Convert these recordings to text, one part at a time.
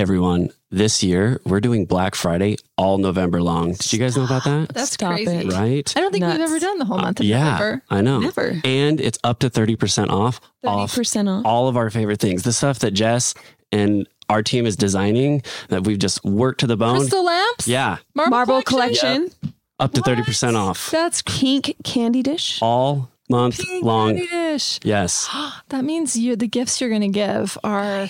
Hey everyone, this year we're doing Black Friday all November long. Did you guys know about that? That's Stop crazy. it. Right? I don't think we've ever done the whole month of yeah, November. I know. Never. And it's up to 30% off off 30% off. all of our favorite things. The stuff that Jess and our team is designing that we've just worked to the bone. Crystal lamps? Yeah, Marble, Marble collection? collection. up to 30% off That's Pink candy dish. all month pink long. candy dish. Yes. That means you the gifts you're going to give are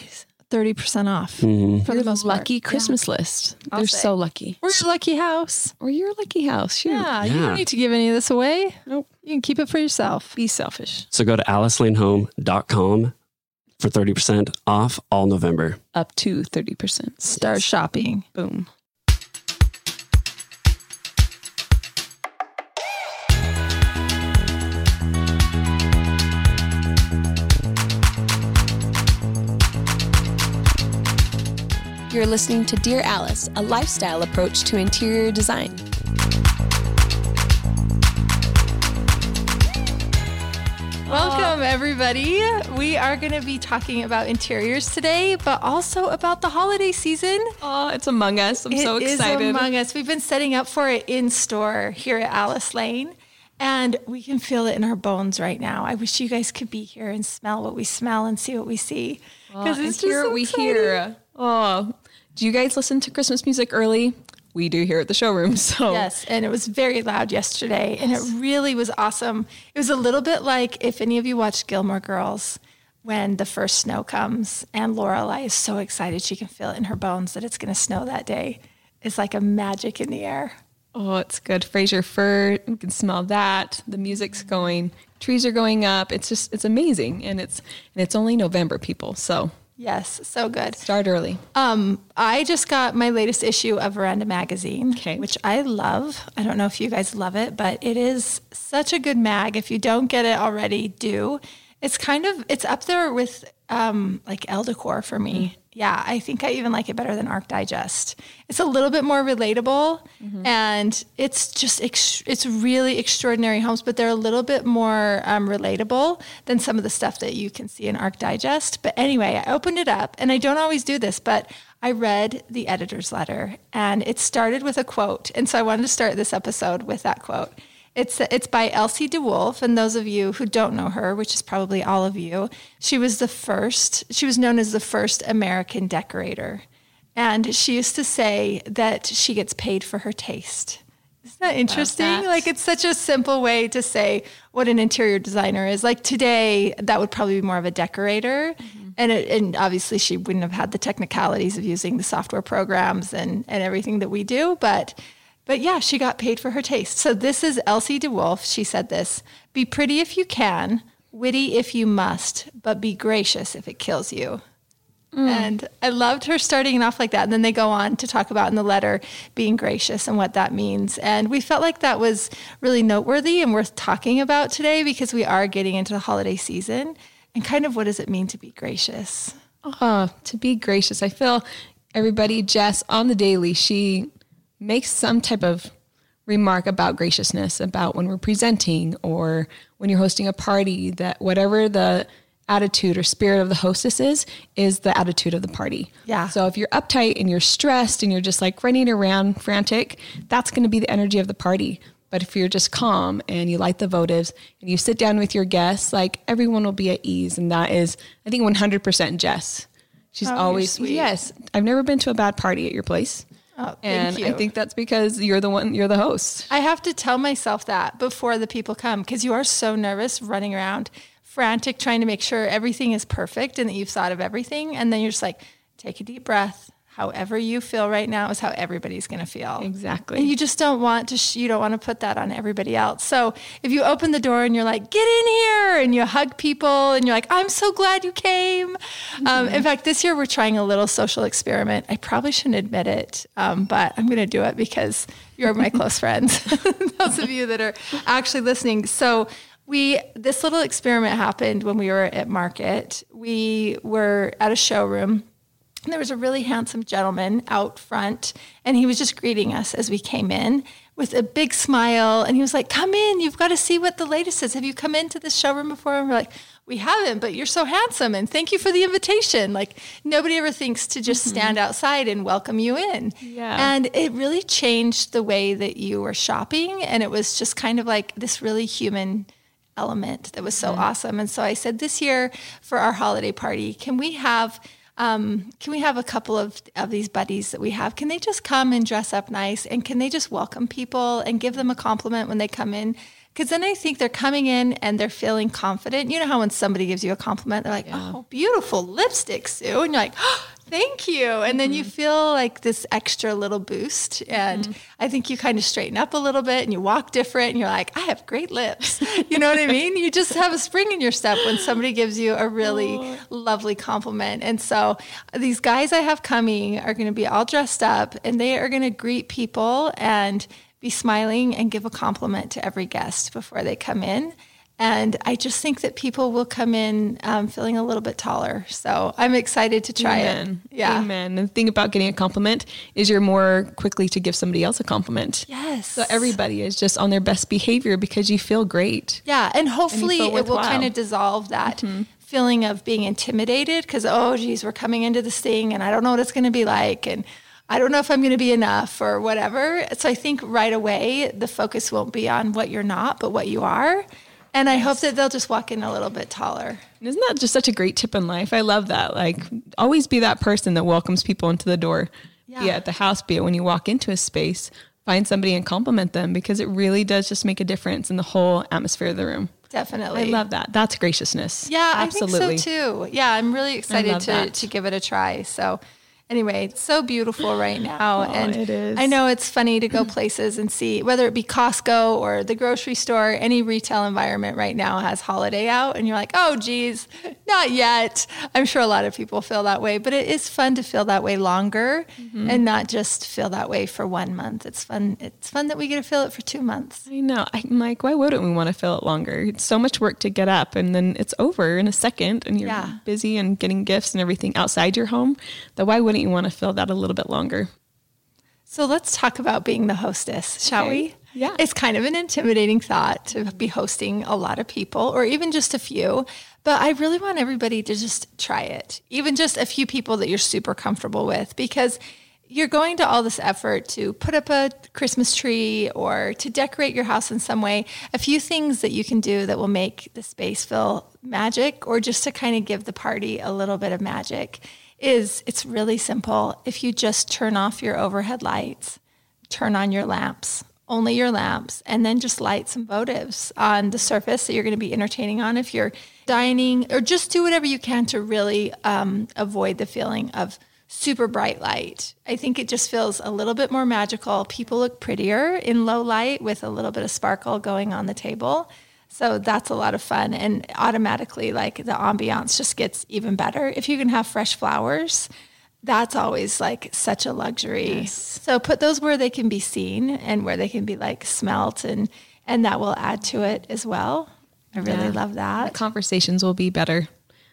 30% off Mhm. for Your the most part. lucky Christmas list. I'll They're say. so lucky. Or your lucky house. Or your lucky house. Shoot. Yeah, you don't need to give any of this away. Nope. You can keep it for yourself. Be selfish. So go to alicelanehome.com for 30% off all November. Up to 30%. Start shopping. Boom. You're listening to Dear Alice, a lifestyle approach to interior design. Welcome, everybody. We are going to be talking about interiors today, but also about the holiday season. Oh, it's among us. I'm so excited. It is excited. among us. We've been setting up for it in store here at Alice Lane, and we can feel it in our bones right now. I wish you guys could be here and smell what we smell and see what we see. Oh, and here we hear. Oh, do you guys listen to Christmas music early? We do here at the showroom. So Yes, and it was very loud yesterday, and it really was awesome. It was a little bit like if any of you watched Gilmore Girls when the first snow comes, and Lorelai is so excited she can feel it in her bones that it's going to snow that day. It's like a magic in the air. Oh, it's good. Fraser fir, you can smell that. The music's mm-hmm. going. Trees are going up. It's just it's amazing. And it's and it's only November, people. So Yes, so good. start early. Um, I just got my latest issue of Veranda magazine, Okay. which I love. I don't know if you guys love it, but it is such a good mag. If you don't get it already, do. It's kind of it's up there with um, like Elle Decor for me. Yeah, I think I even like it better than Arc Digest. It's a little bit more relatable, and it's just ex- it's really extraordinary homes, but they're a little bit more um, relatable than some of the stuff that you can see in Arc Digest. But anyway, I opened it up, and I don't always do this, but I read the editor's letter, and it started with a quote, and so I wanted to start this episode with that quote. It's it's by Elsie de Wolfe, and those of you who don't know her, which is probably all of you, she was the first. She was known as the first American decorator, and she used to say that she gets paid for her taste. Isn't that interesting? that. Like it's such a simple way to say what an interior designer is. Like today, that would probably be more of a decorator, mm-hmm. and it, and obviously she wouldn't have had the technicalities of using the software programs and and everything that we do, but. But yeah, she got paid for her taste. So this is Elsie de Wolfe. She said this Be pretty if you can, witty if you must, but be gracious if it kills you. Mm. And I loved her starting it off like that. And then they go on to talk about in the letter being gracious and what that means. And we felt like that was really noteworthy and worth talking about today because we are getting into the holiday season. And kind of what does it mean to be gracious? Oh, to be gracious. I feel everybody, Jess, on the daily, she makes some type of remark about graciousness, about when we're presenting or when you're hosting a party, that whatever the attitude or spirit of the hostess is, is the attitude of the party. Yeah. So if you're uptight and you're stressed and you're just like running around frantic, that's going to be the energy of the party. But if you're just calm and you light the votives and you sit down with your guests, like everyone will be at ease. And that is, I think, 100% Jess. She's Oh, always, sweet. yes. I've never been to a bad party at your place. Oh, And you. I think that's because you're the one, you're the host. I have to tell myself that before the people come because you are so nervous running around, frantic, trying to make sure everything is perfect and that you've thought of everything. And then you're just like, take a deep breath. However you feel right now is how everybody's going to feel. Exactly. And you just don't want to, sh- you don't want to put that on everybody else. So if you open the door and you're like, get in here, and you hug people and you're like, I'm so glad you came. Um, in fact, this year we're trying a little social experiment. I probably shouldn't admit it, um, but I'm going to do it because you're my close friends. Those of you that are actually listening. So, we this little experiment happened when we were at market. We were at a showroom there was a really handsome gentleman out front, and he was just greeting us as we came in with a big smile. And he was like, Come in, you've got to see what the latest is. Have you come into this showroom before? And we're like, we haven't, but you're so handsome and thank you for the invitation. Like nobody ever thinks to just mm-hmm. stand outside and welcome you in. Yeah. And it really changed the way that you were shopping. And it was just kind of like this really human element that was so mm-hmm. awesome. And so I said this year for our holiday party, can we have um, can we have a couple of, of these buddies that we have? Can they just come and dress up nice? And can they just welcome people and give them a compliment when they come in? Because then I think they're coming in and they're feeling confident. You know how when somebody gives you a compliment, they're like, oh, beautiful lipstick, Sue. And you're like, oh, thank you. And then you mm-hmm. feel like this extra little boost. And mm-hmm. I think you kind of straighten up a little bit and you walk different and you're like, I have great lips. You know what I mean? You just have a spring in your step when somebody gives you a really oh. lovely compliment. And so these guys I have coming are going to be all dressed up and they are going to greet people and be smiling and give a compliment to every guest before they come in. And I just think that people will come in um, feeling a little bit taller. So I'm excited to try Amen. it. Yeah. Amen. And the thing about getting a compliment is you're more quickly to give somebody else a compliment. Yes. So everybody is just on their best behavior because you feel great. Yeah, and hopefully feel it will kind of dissolve that feeling of being intimidated because oh geez, we're coming into this thing and I don't know what it's going to be like and I don't know if I'm going to be enough or whatever. So I think right away the focus won't be on what you're not, but what you are. And I hope that they'll just walk in a little bit taller. Isn't that just such a great tip in life? I love that. Like, always be that person that welcomes people into the door. Be it Yeah. at the house, be it when you walk into a space, find somebody and compliment them because it really does just make a difference in the whole atmosphere of the room. Definitely. I love that. That's graciousness. Yeah, absolutely. I think so too. Yeah, I'm really excited to that. to give it a try. So anyway, it's so beautiful right now. and it is. I know it's funny to go places and see whether it be Costco or the grocery store, any retail environment right now has holiday out and you're like, "Oh geez, not yet." I'm sure a lot of people feel that way, but it is fun to feel that way longer Mm-hmm. and not just feel that way for 1 month. It's fun it's fun that we get to feel it for 2 months. I know. I'm like, why wouldn't we want to feel it longer? It's so much work to get up and then it's over in a second and you're Yeah. busy and getting gifts and everything outside your home. That why wouldn't you want to fill that a little bit longer? So let's talk about being the hostess, shall Okay. we? Yeah. It's kind of an intimidating thought to be hosting a lot of people or even just a few, but I really want everybody to just try it. Even just a few people that you're super comfortable with because you're going to all this effort to put up a Christmas tree or to decorate your house in some way. A few things that you can do that will make the space feel magic or just to kind of give the party a little bit of magic is it's really simple. If you just turn off your overhead lights, turn on your lamps, only your lamps, and then just light some votives on the surface that you're going to be entertaining on if you're dining, or just do whatever you can to really um, avoid the feeling of super bright light. I think it just feels a little bit more magical. People look prettier in low light with a little bit of sparkle going on the table. So that's a lot of fun. And automatically, like the ambiance just gets even better. If you can have fresh flowers, that's always like such a luxury. So put those where they can be seen and where they can be like smelt and and that will add to it as well. I really Yeah. love that. Conversations will be better.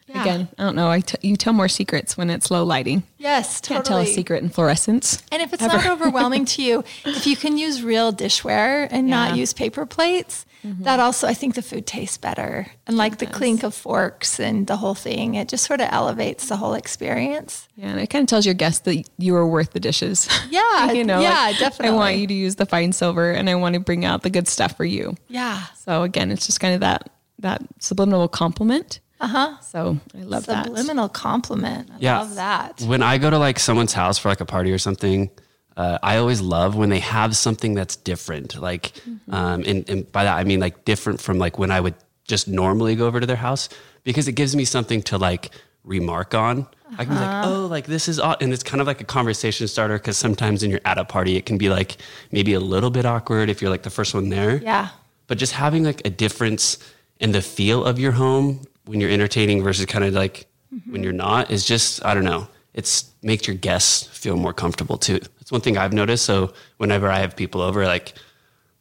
Yeah. Again, I don't know. I t- you tell more secrets when it's low lighting. Yes, totally. Can't tell a secret in fluorescence. And if it's not overwhelming to you, if you can use real dishware and not use paper plates, mm-hmm. that also I think the food tastes better. And like the clink of forks and the whole thing, it just sort of elevates the whole experience. Yeah, and it kind of tells your guests that you are worth the dishes. Yeah, you know, yeah, like, definitely. I want you to use the fine silver, and I want to bring out the good stuff for you. Yeah. So again, it's just kind of that that subliminal compliment. Uh huh. So I love that. Subliminal compliment. I Yeah. love that. When I go to like someone's house for like a party or something, uh, I always love when they have something that's different. Like, um, and, and by that I mean like different from like when I would just normally go over to their house because it gives me something to like remark on. I can be like, oh, like this is, aw-. and it's kind of like a conversation starter because sometimes when you're at a party, it can be like maybe a little bit awkward if you're like the first one there Yeah. but just having like a difference in the feel of your home when you're entertaining versus kind of like when you're not is just I don't know. It's makes your guests feel more comfortable too. That's one thing I've noticed. So whenever I have people over, like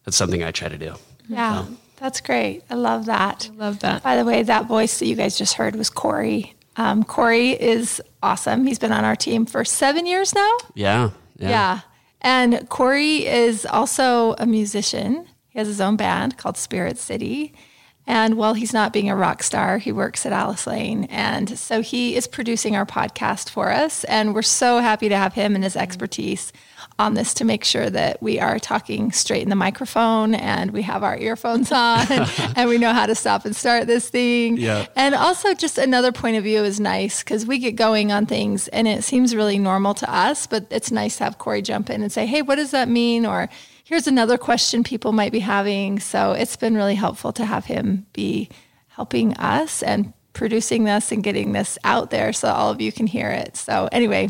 that's something I try to do. Yeah. That's great. I love that. Love that. By the way, that voice that you guys just heard was Corey. Um, Corey is awesome. He's been on our team for seven years now. Yeah. Yeah. Yeah. And Corey is also a musician. He has his own band called Spirit City. And while he's not being a rock star, he works at Alice Lane. And so he is producing our podcast for us. And we're so happy to have him and his expertise on this to make sure that we are talking straight in the microphone and we have our earphones on and we know how to stop and start this thing. Yeah. And also, just another point of view is nice because we get going on things and it seems really normal to us, but it's nice to have Corey jump in and say, hey, what does that mean? Or here's another question people might be having. So it's been really helpful to have him be helping us and producing this and getting this out there so all of you can hear it. So, anyway.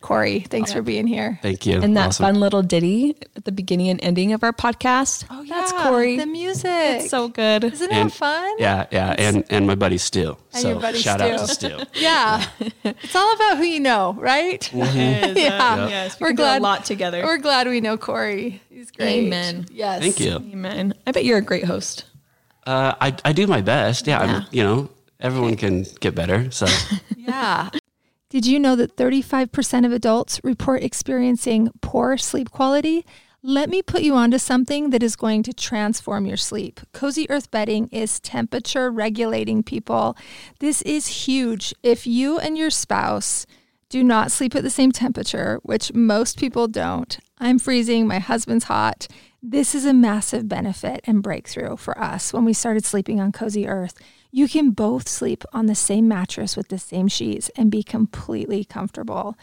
Corey, thanks for being here. Thank you. And that Awesome. fun little ditty at the beginning and ending of our podcast. Oh, yeah. That's yeah, Corey. The music. It's so good. Isn't And- that fun? Yeah, yeah, and and my buddy Stu. And So your buddy shout out to Stu. Stu. Yeah. it's all about who you know, right? Mm-hmm. yeah. Yes, we We're can do glad a lot together. We're glad we know Corey. He's great. Amen. Yes. Thank you. Amen. I bet you're a great host. Uh, I I do my best. Yeah, Yeah. I'm, you know, everyone can get better. So Yeah. Did you know that 35% of adults report experiencing poor sleep quality? Let me put you onto something that is going to transform your sleep. Cozy Earth bedding is temperature regulating, people. This is huge. If you and your spouse do not sleep at the same temperature, which most people don't, I'm freezing, my husband's hot. This is a massive benefit and breakthrough for us when we started sleeping on Cozy Earth. You can both sleep on the same mattress with the same sheets and be completely comfortable.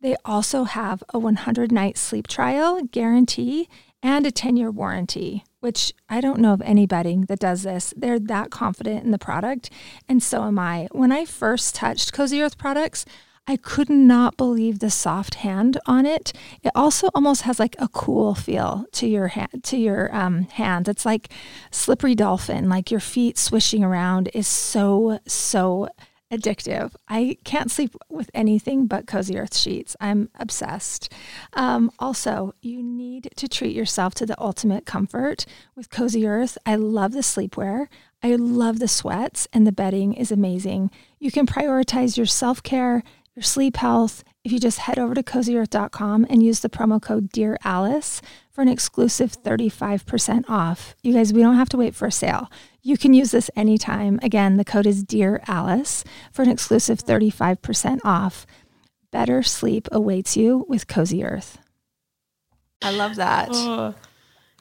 They also have a 100 night sleep trial guarantee and a 10 year warranty, which I don't know of any bedding that does this. They're that confident in the product, and so am I. When I first touched Cozy Earth products, I could not believe the soft hand on it. It also almost has like a cool feel to your hand. To your um, hand, it's like slippery dolphin. Like your feet swishing around is so so addictive. I can't sleep with anything but Cozy Earth sheets. I'm obsessed. Um, also, you need to treat yourself to the ultimate comfort with Cozy Earth. I love the sleepwear. I love the sweats, and the bedding is amazing. You can prioritize your self care, your sleep health. If you just head over to cozyearth.com and use the promo code Dear Alice for an exclusive 35% off. You guys, we don't have to wait for a sale. You can use this anytime. Again, the code is Dear Alice for an exclusive 35% off. Better sleep awaits you with Cozy Earth. I love that.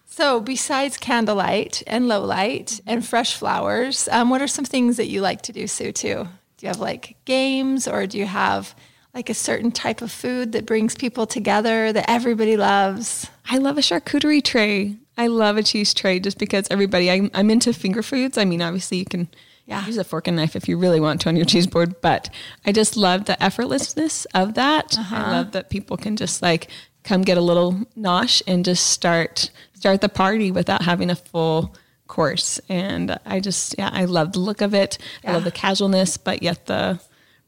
So, besides candlelight and low light and fresh flowers, um, what are some things that you like to do, Sue? Too? Do you have like games, or do you have like a certain type of food that brings people together that everybody loves? I love a charcuterie tray. I love a cheese tray just because everybody, I'm, I'm into finger foods. I mean, obviously, you can Yeah. use a fork and knife if you really want to on your cheese board, but I just love the effortlessness of that. I uh-huh. love that people can just like come get a little nosh and just start start the party without having a full course. And I just, yeah, I love the look of it. I love the casualness, but yet the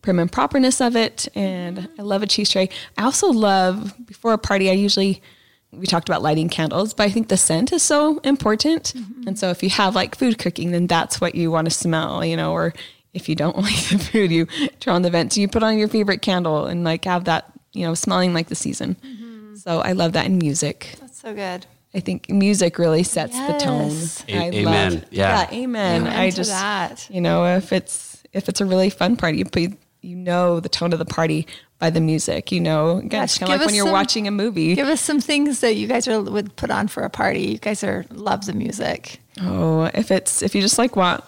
prim and properness of it. And I love a cheese tray. I also love before a party, I usually we talked about lighting candles, but I think the scent is so important. Mm-hmm. And so if you have like food cooking, then that's what you want to smell, you know, or if you don't like the food, you turn on the vents, you put on your favorite candle and like have that, you know, smelling like the season. Mm-hmm. So I love that in music. That's so good. I think music really sets the tone. A- I amen. love- Yeah. amen. Amen I just that. you know, if it's if it's a really fun party, you put, you know the tone of the party by the music. You know, again, Gosh, it's kind of like when you're some- watching a movie. Give us some things that you guys are, would put on for a party. You guys are love the music. Oh, if it's if you just like want,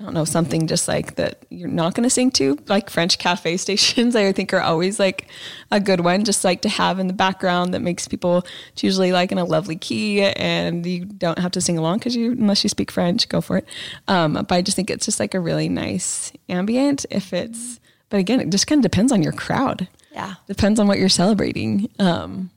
I don't know, something just like that you're not going to sing to, like French cafe stations, I think are always like a good one, just like to have in the background that makes people. It's usually like in a lovely key, and you don't have to sing along because you unless you speak French, go for it. Um, but I just think it's just like a really nice ambient. If it's, but again, it just kind of depends on your crowd. Yeah. Depends on what you're celebrating. Um,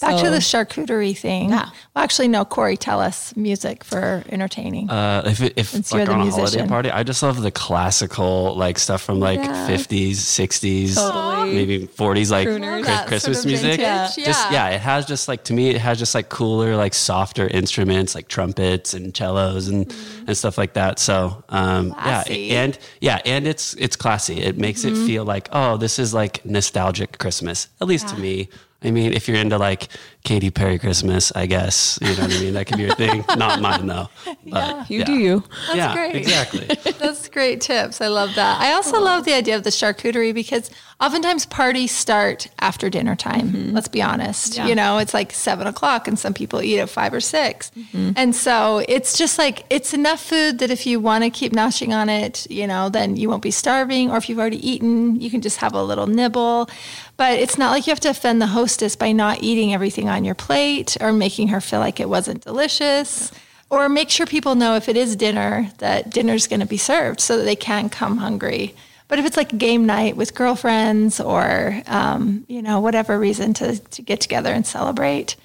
Back to the charcuterie thing. Yeah. Well, actually, no, Corey, tell us music for entertaining. Uh, if it, if Since like you're the on a musician. holiday party, I just love the classical like stuff from like Yeah. 50s, 60s, Totally. maybe 40s, like Crooners. Chris- Love that Christmas sort of music. vintage, Just yeah. yeah, it has just like to me, it has just like cooler, like softer instruments, like trumpets and cellos and and stuff like that. So um, yeah, Mm-hmm. And yeah, and it's it's classy. It makes Mm-hmm. it feel like oh, this is like nostalgic Christmas, at least to me. I mean, if you're into like Katy Perry Christmas, I guess you know what I mean. That could be your thing. Not mine though. But, You do you. That's yeah, great. exactly. That's great tips. I love that. I also love the idea of the charcuterie because oftentimes parties start after dinner time. Mm-hmm. Let's be honest. Yeah. You know, it's like seven o'clock and some people eat at five or 6 mm-hmm. And so it's just like, it's enough food that if you want to keep gnashing on it, you know, then you won't be starving. Or if you've already eaten, you can just have a little nibble. But it's not like you have to offend the hostess by not eating everything on your plate or making her feel like it wasn't delicious. Or make sure people know if it is dinner that dinner's going to be served so that they can come hungry. But if it's like a game night with girlfriends or, um, you know, whatever reason to, to get together and celebrate,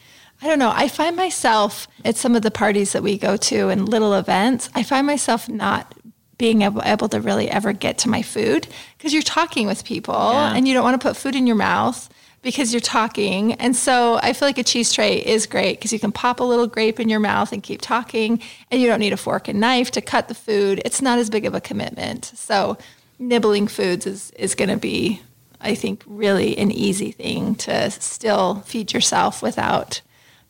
I don't know. I find myself at some of the parties that we go to and little events, I find myself not being able, able to really ever get to my food because you're talking with people and you don't want to put food in your mouth because you're talking. And so I feel like a cheese tray is great because you can pop a little grape in your mouth and keep talking and you don't need a fork and knife to cut the food. It's not as big of a commitment. So nibbling foods is, is going to be, I think, really an easy thing to still feed yourself without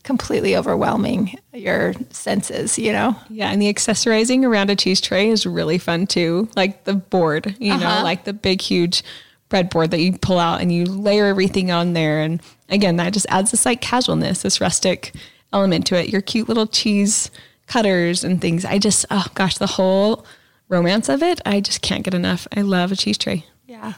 completely overwhelming your senses, you know? Yeah, and the accessorizing around a cheese tray is really fun too. Like the board, you know, uh-huh. like the big, huge breadboard that you pull out and you layer everything on there. And again, that just adds this like casualness, this rustic element to it. Your cute little cheese cutters and things. I just, oh gosh, the whole romance of it, I just can't get enough. I love a cheese tray. Yeah.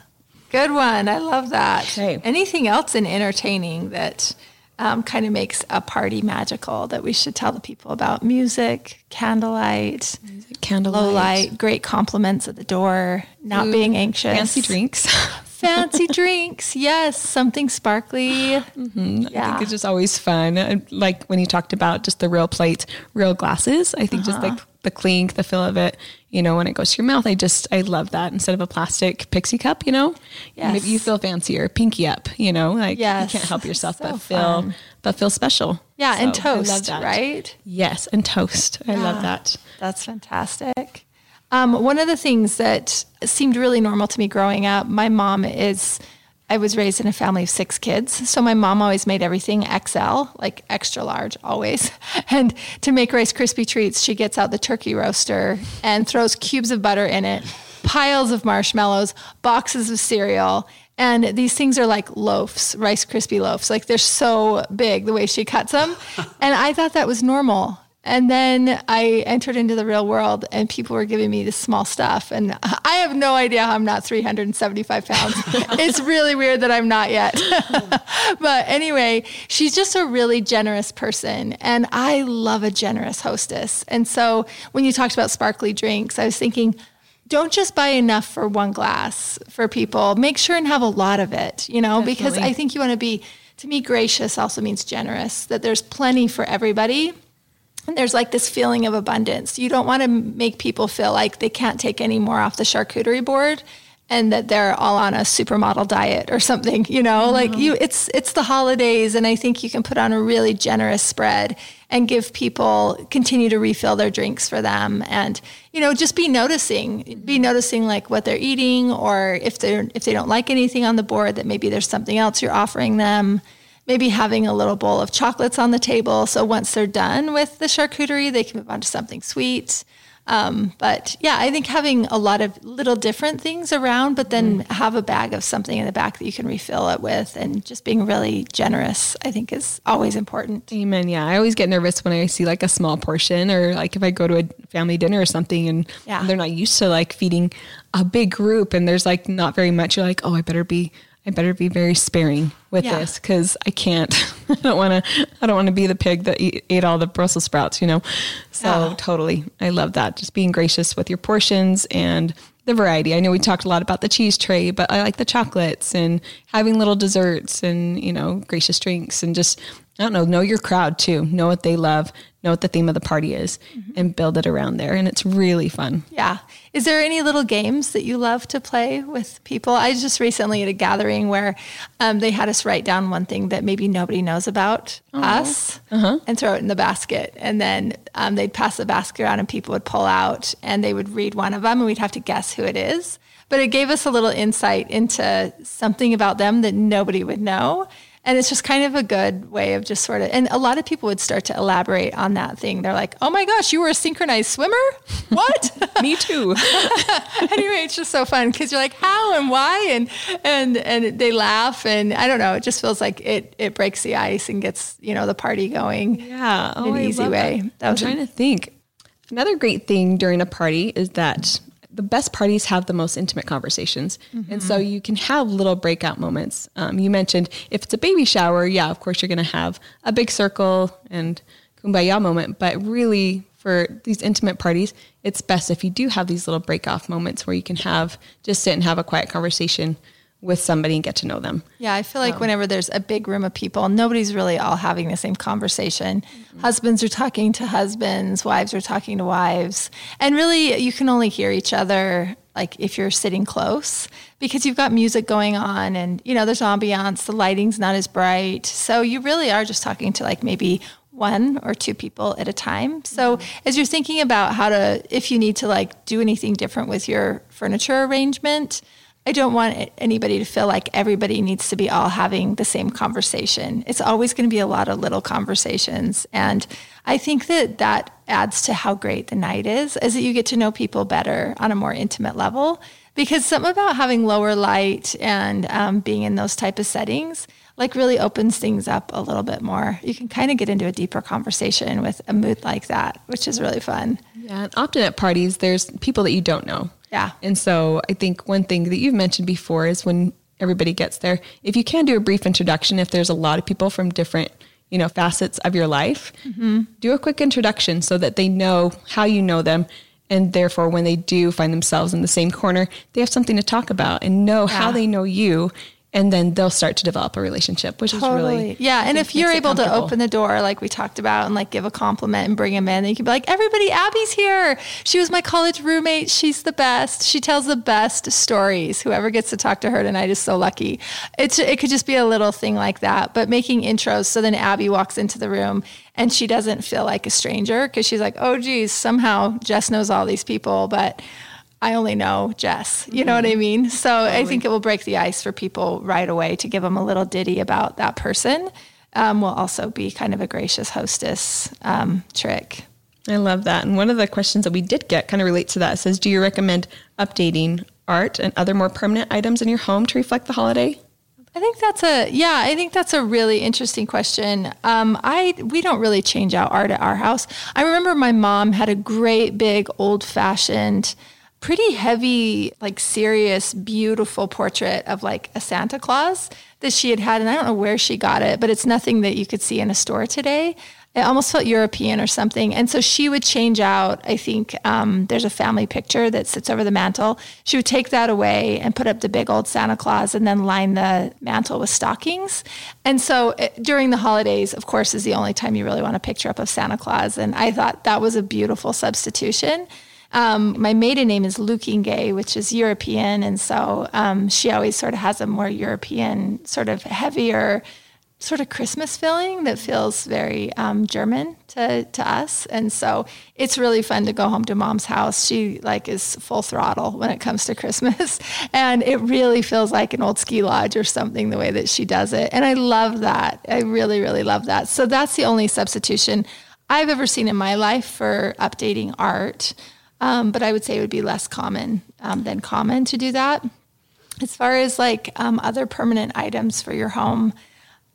Good one. I love that. Okay. Anything else in entertaining that um, kind of makes a party magical that we should tell the people about? Music, candlelight, Candlelight. low light, great compliments at the door, not Food, being anxious. Fancy drinks. Fancy drinks. Yes. Something sparkly. I think it's just always fun. Uh, Like when you talked about just the real plate, real glasses. I think just like the clink, the feel of it, you know, when it goes to your mouth, I just, I love that instead of a plastic pixie cup, you know, Yes. maybe you feel fancier, pinky up, you know, like Yes. you can't help yourself So but feel, fun. but feel special. Yeah. and So love toast, right? Yes. And toast. I love that. That's fantastic. Um, one of the things that seemed really normal to me growing up, my mom is, I was raised in a family of six kids. So my mom always made everything XL, like extra large, always. And to make Rice Krispie treats, she gets out the turkey roaster and throws cubes of butter in it, piles of marshmallows, boxes of cereal. And these things are like loaves, Rice Krispie loaves. Like they're so big the way she cuts them. And I thought that was normal. And then I entered into the real world and people were giving me this small stuff. And I have no idea how I'm not 375 pounds. it's really weird that I'm not yet. but anyway, she's just a really generous person. And I love a generous hostess. And so when you talked about sparkly drinks, I was thinking, don't just buy enough for one glass for people. Make sure and have a lot of it, you know, because I think you want to be, to me, gracious also means generous, that there's plenty for everybody. And there's like this feeling of abundance. You don't want to make people feel like they can't take any more off the charcuterie board and that they're all on a supermodel diet or something, you know, mm-hmm. like you it's it's the holidays and I think you can put on a really generous spread and give people continue to refill their drinks for them. And you know just be noticing be mm-hmm. noticing like what they're eating or if they're if they don't like anything on the board that maybe there's something else you're offering them maybe having a little bowl of chocolates on the table. So once they're done with the charcuterie, they can move on to something sweet. Um, but yeah, I think having a lot of little different things around, but then have a bag of something in the back that you can refill it with and just being really generous, I think is always important. Amen. Yeah. I always get nervous when I see like a small portion or like if I go to a family dinner or something and, Yeah. and they're not used to like feeding a big group and there's like not very much. You're like, oh, I better be, I better be very sparing with Yeah. this because I can't, I don't want to, I don't want to be the pig that eat, ate all the Brussels sprouts, you know? So Yeah. totally. I love that. Just being gracious with your portions and the variety. I know we talked a lot about the cheese tray, but I like the chocolates and having little desserts and, you know, gracious drinks and just, I don't know, know your crowd too. Know what they love, know what the theme of the party is and build it around there. And it's really fun. Yeah. Is there any little games that you love to play with people? I was just recently at a gathering where um, they had us write down one thing that maybe nobody knows about us and throw it in the basket. And then um, they'd pass the basket around and people would pull out and they would read one of them and we'd have to guess who it is. But it gave us a little insight into something about them that nobody would know. And it's just kind of a good way of just sort of, and a lot of people would start to elaborate on that thing. They're like, oh my gosh, you were a synchronized swimmer? What? Me too. anyway, it's just so fun because you're like, how and why? And, and, and they laugh. And I don't know, it just feels like it, it breaks the ice and gets, you know, the party going Yeah. in oh, an easy way. That I'm was trying to think. Another great thing during a party is that the best parties have the most intimate conversations. And so you can have little breakout moments. Um, you mentioned if it's a baby shower, yeah, of course you're going to have a big circle and kumbaya moment. But really, for these intimate parties, it's best if you do have these little break off moments where you can have just sit and have a quiet conversation with somebody and get to know them. Yeah, I feel like whenever there's a big room of people, nobody's really all having the same conversation. Mm-hmm. Husbands are talking to husbands, wives are talking to wives. And really, you can only hear each other like if you're sitting close because you've got music going on and you know there's ambiance, the lighting's not as bright. So you really are just talking to like maybe one or two people at a time. So mm-hmm. as you're thinking about how to if you need to like do anything different with your furniture arrangement, I don't want anybody to feel like everybody needs to be all having the same conversation. It's always going to be a lot of little conversations. And I think that that adds to how great the night is, is that you get to know people better on a more intimate level. Because something about having lower light and um, being in those type of settings, like really opens things up a little bit more. You can kind of get into a deeper conversation with a mood like that, which is really fun. Yeah, and often at parties, there's people that you don't know. Yeah. And so I think one thing that you've mentioned before is when everybody gets there, if you can do a brief introduction, if there's a lot of people from different, you know, facets of your life, do a quick introduction so that they know how you know them. And therefore, when they do find themselves in the same corner, they have something to talk about and know how they know you. And then they'll start to develop a relationship, which is really yeah. And if you're able to open the door, like we talked about, and like give a compliment and bring him in, then you can be like, everybody, Abby's here. She was my college roommate. She's the best. She tells the best stories. Whoever gets to talk to her tonight is so lucky. It's it could just be a little thing like that, but making intros so then Abby walks into the room and she doesn't feel like a stranger because she's like, oh geez, somehow Jess knows all these people, but. I only know Jess. You know what I mean? So I think it will break the ice for people right away to give them a little ditty about that person. Um, will also be kind of a gracious hostess um, trick. I love that. And one of the questions that we did get kind of relates to that. It says, Do you recommend updating art and other more permanent items in your home to reflect the holiday? I think that's a yeah. I think that's a really interesting question. Um, I we don't really change out art at our house. I remember my mom had a great big old fashioned, pretty heavy, like serious, beautiful portrait of like a Santa Claus that she had had, and I don't know where she got it, but it's nothing that you could see in a store today. It almost felt European or something. And so she would change out, I think um, there's a family picture that sits over the mantle. She would take that away and put up the big old Santa Claus and then line the mantle with stockings. And so it, during the holidays, of course, is the only time you really want a picture up of Santa Claus. And I thought that was a beautiful substitution. Um, my maiden name is Lukingay, which is European. And so um, she always sort of has a more European, sort of heavier, sort of Christmas feeling that feels very um, German to, to us. And so it's really fun to go home to mom's house. She like is full throttle when it comes to Christmas. And it really feels like an old ski lodge or something the way that she does it. And I love that. I really, really love that. So that's the only substitution I've ever seen in my life for updating art. Um, but I would say it would be less common um, than common to do that. As far as like um, other permanent items for your home,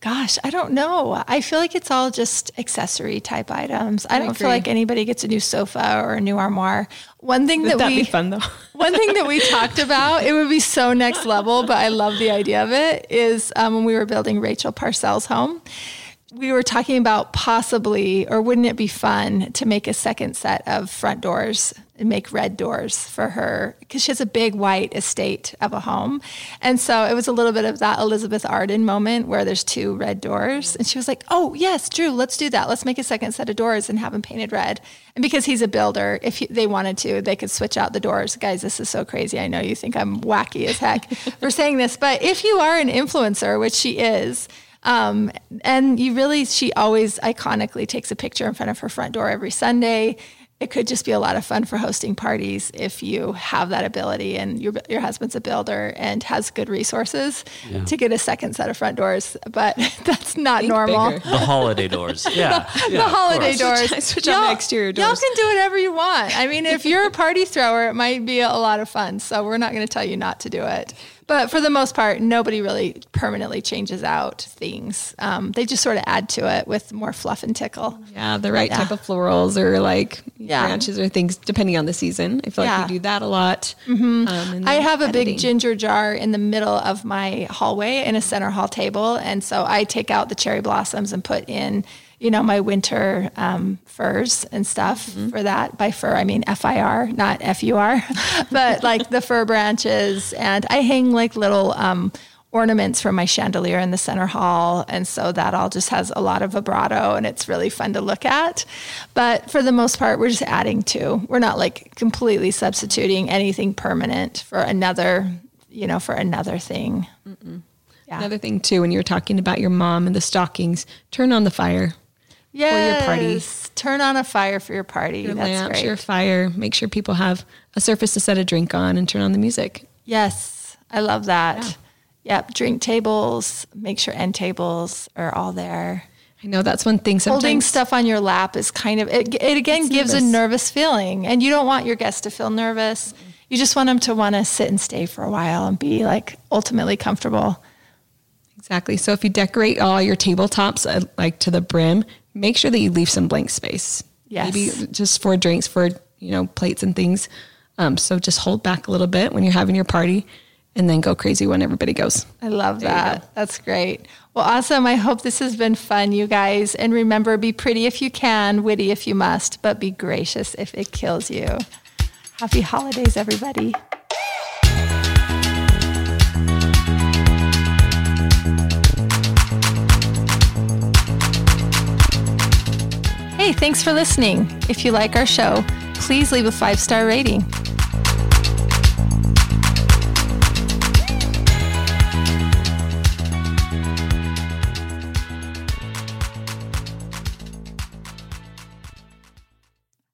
gosh, I don't know. I feel like it's all just accessory type items. I, don't feel like anybody gets a new sofa or a new armoire. One thing that That'd we be fun though. one thing that we talked about, it would be so next level, but I love the idea of it, is um, when we were building Rachel Parcell's home. We were talking about possibly, or wouldn't it be fun to make a second set of front doors and make red doors for her? Because she has a big white estate of a home. And so it was a little bit of that Elizabeth Arden moment where there's two red doors. And she was like, oh, yes, Drew, let's do that. Let's make a second set of doors and have them painted red. And because he's a builder, if he, they wanted to, they could switch out the doors. Guys, this is so crazy. I know you think I'm wacky as heck for saying this, but if you are an influencer, which she is, um, and you really, she always iconically takes a picture in front of her front door every Sunday. it could just be a lot of fun for hosting parties if you have that ability and your your husband's a builder and has good resources Yeah. to get a second set of front doors. But that's not normal. bigger. The holiday doors. Yeah. the holiday doors. Switch- switch on the exterior Y'all can do whatever you want. I mean, if you're a party thrower, it might be a lot of fun. So we're not going to tell you not to do it. But for the most part, nobody really permanently changes out things. Um, they just sort of add to it with more fluff and tickle. Yeah, the right Yeah. type of florals or like Yeah. branches or things, depending on the season. I feel Yeah. like we do that a lot. Um, I the have a big ginger jar in the middle of my hallway in a center hall table. And so I take out the cherry blossoms and put in, you know, my winter um, furs and stuff for that. By fur, I mean F I R, not F U R, but like the fir branches. And I hang like little um, ornaments from my chandelier in the center hall. And so that all just has a lot of vibrato and it's really fun to look at. But for the most part, we're just adding to. We're not like completely substituting anything permanent for another, you know, for another thing. Yeah. Another thing too, when you were talking about your mom and the stockings, turn on the fire. Yes. your party. Turn on a fire for your party. Your That's lamps, great. your fire. Make sure people have a surface to set a drink on and turn on the music. Yes, I love that. Yep, drink tables, make sure end tables are all there. I know that's one thing. Sometimes Holding stuff on your lap is kind of it, it again gives a nervous. nervous feeling and you don't want your guests to feel nervous. You just want them to want to sit and stay for a while and be like ultimately comfortable. Exactly. So if you decorate all your tabletops uh, like to the brim, make sure that you leave some blank space. Yes. Maybe just for drinks, for you know plates and things. Um, so just hold back a little bit when you're having your party, and then go crazy when everybody goes. I love There that. That's great. Well, awesome. I hope this has been fun, you guys. And remember, be pretty if you can, witty if you must, but be gracious if it kills you. Happy holidays, everybody. Hey, thanks for listening. If you like our show, please leave a five star rating.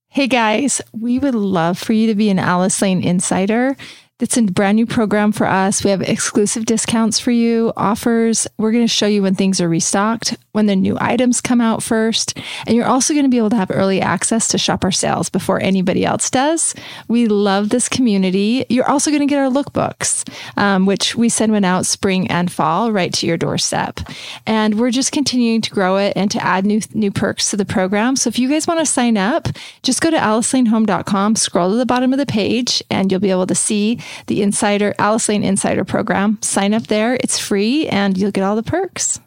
Hey guys, we would love for you to be an Alice Lane Insider. It's a brand new program for us. We have exclusive discounts for you, offers. We're going to show you when things are restocked, when the new items come out first. And you're also going to be able to have early access to shop our sales before anybody else does. We love this community. You're also going to get our lookbooks, um, which we send one out spring and fall right to your doorstep. And we're just continuing to grow it and to add new new perks to the program. So if you guys want to sign up, just go to alicelanehome.com, scroll to the bottom of the page, and you'll be able to see the Insider Alice Lane Insider program. Sign up there. It's free and you'll get all the perks.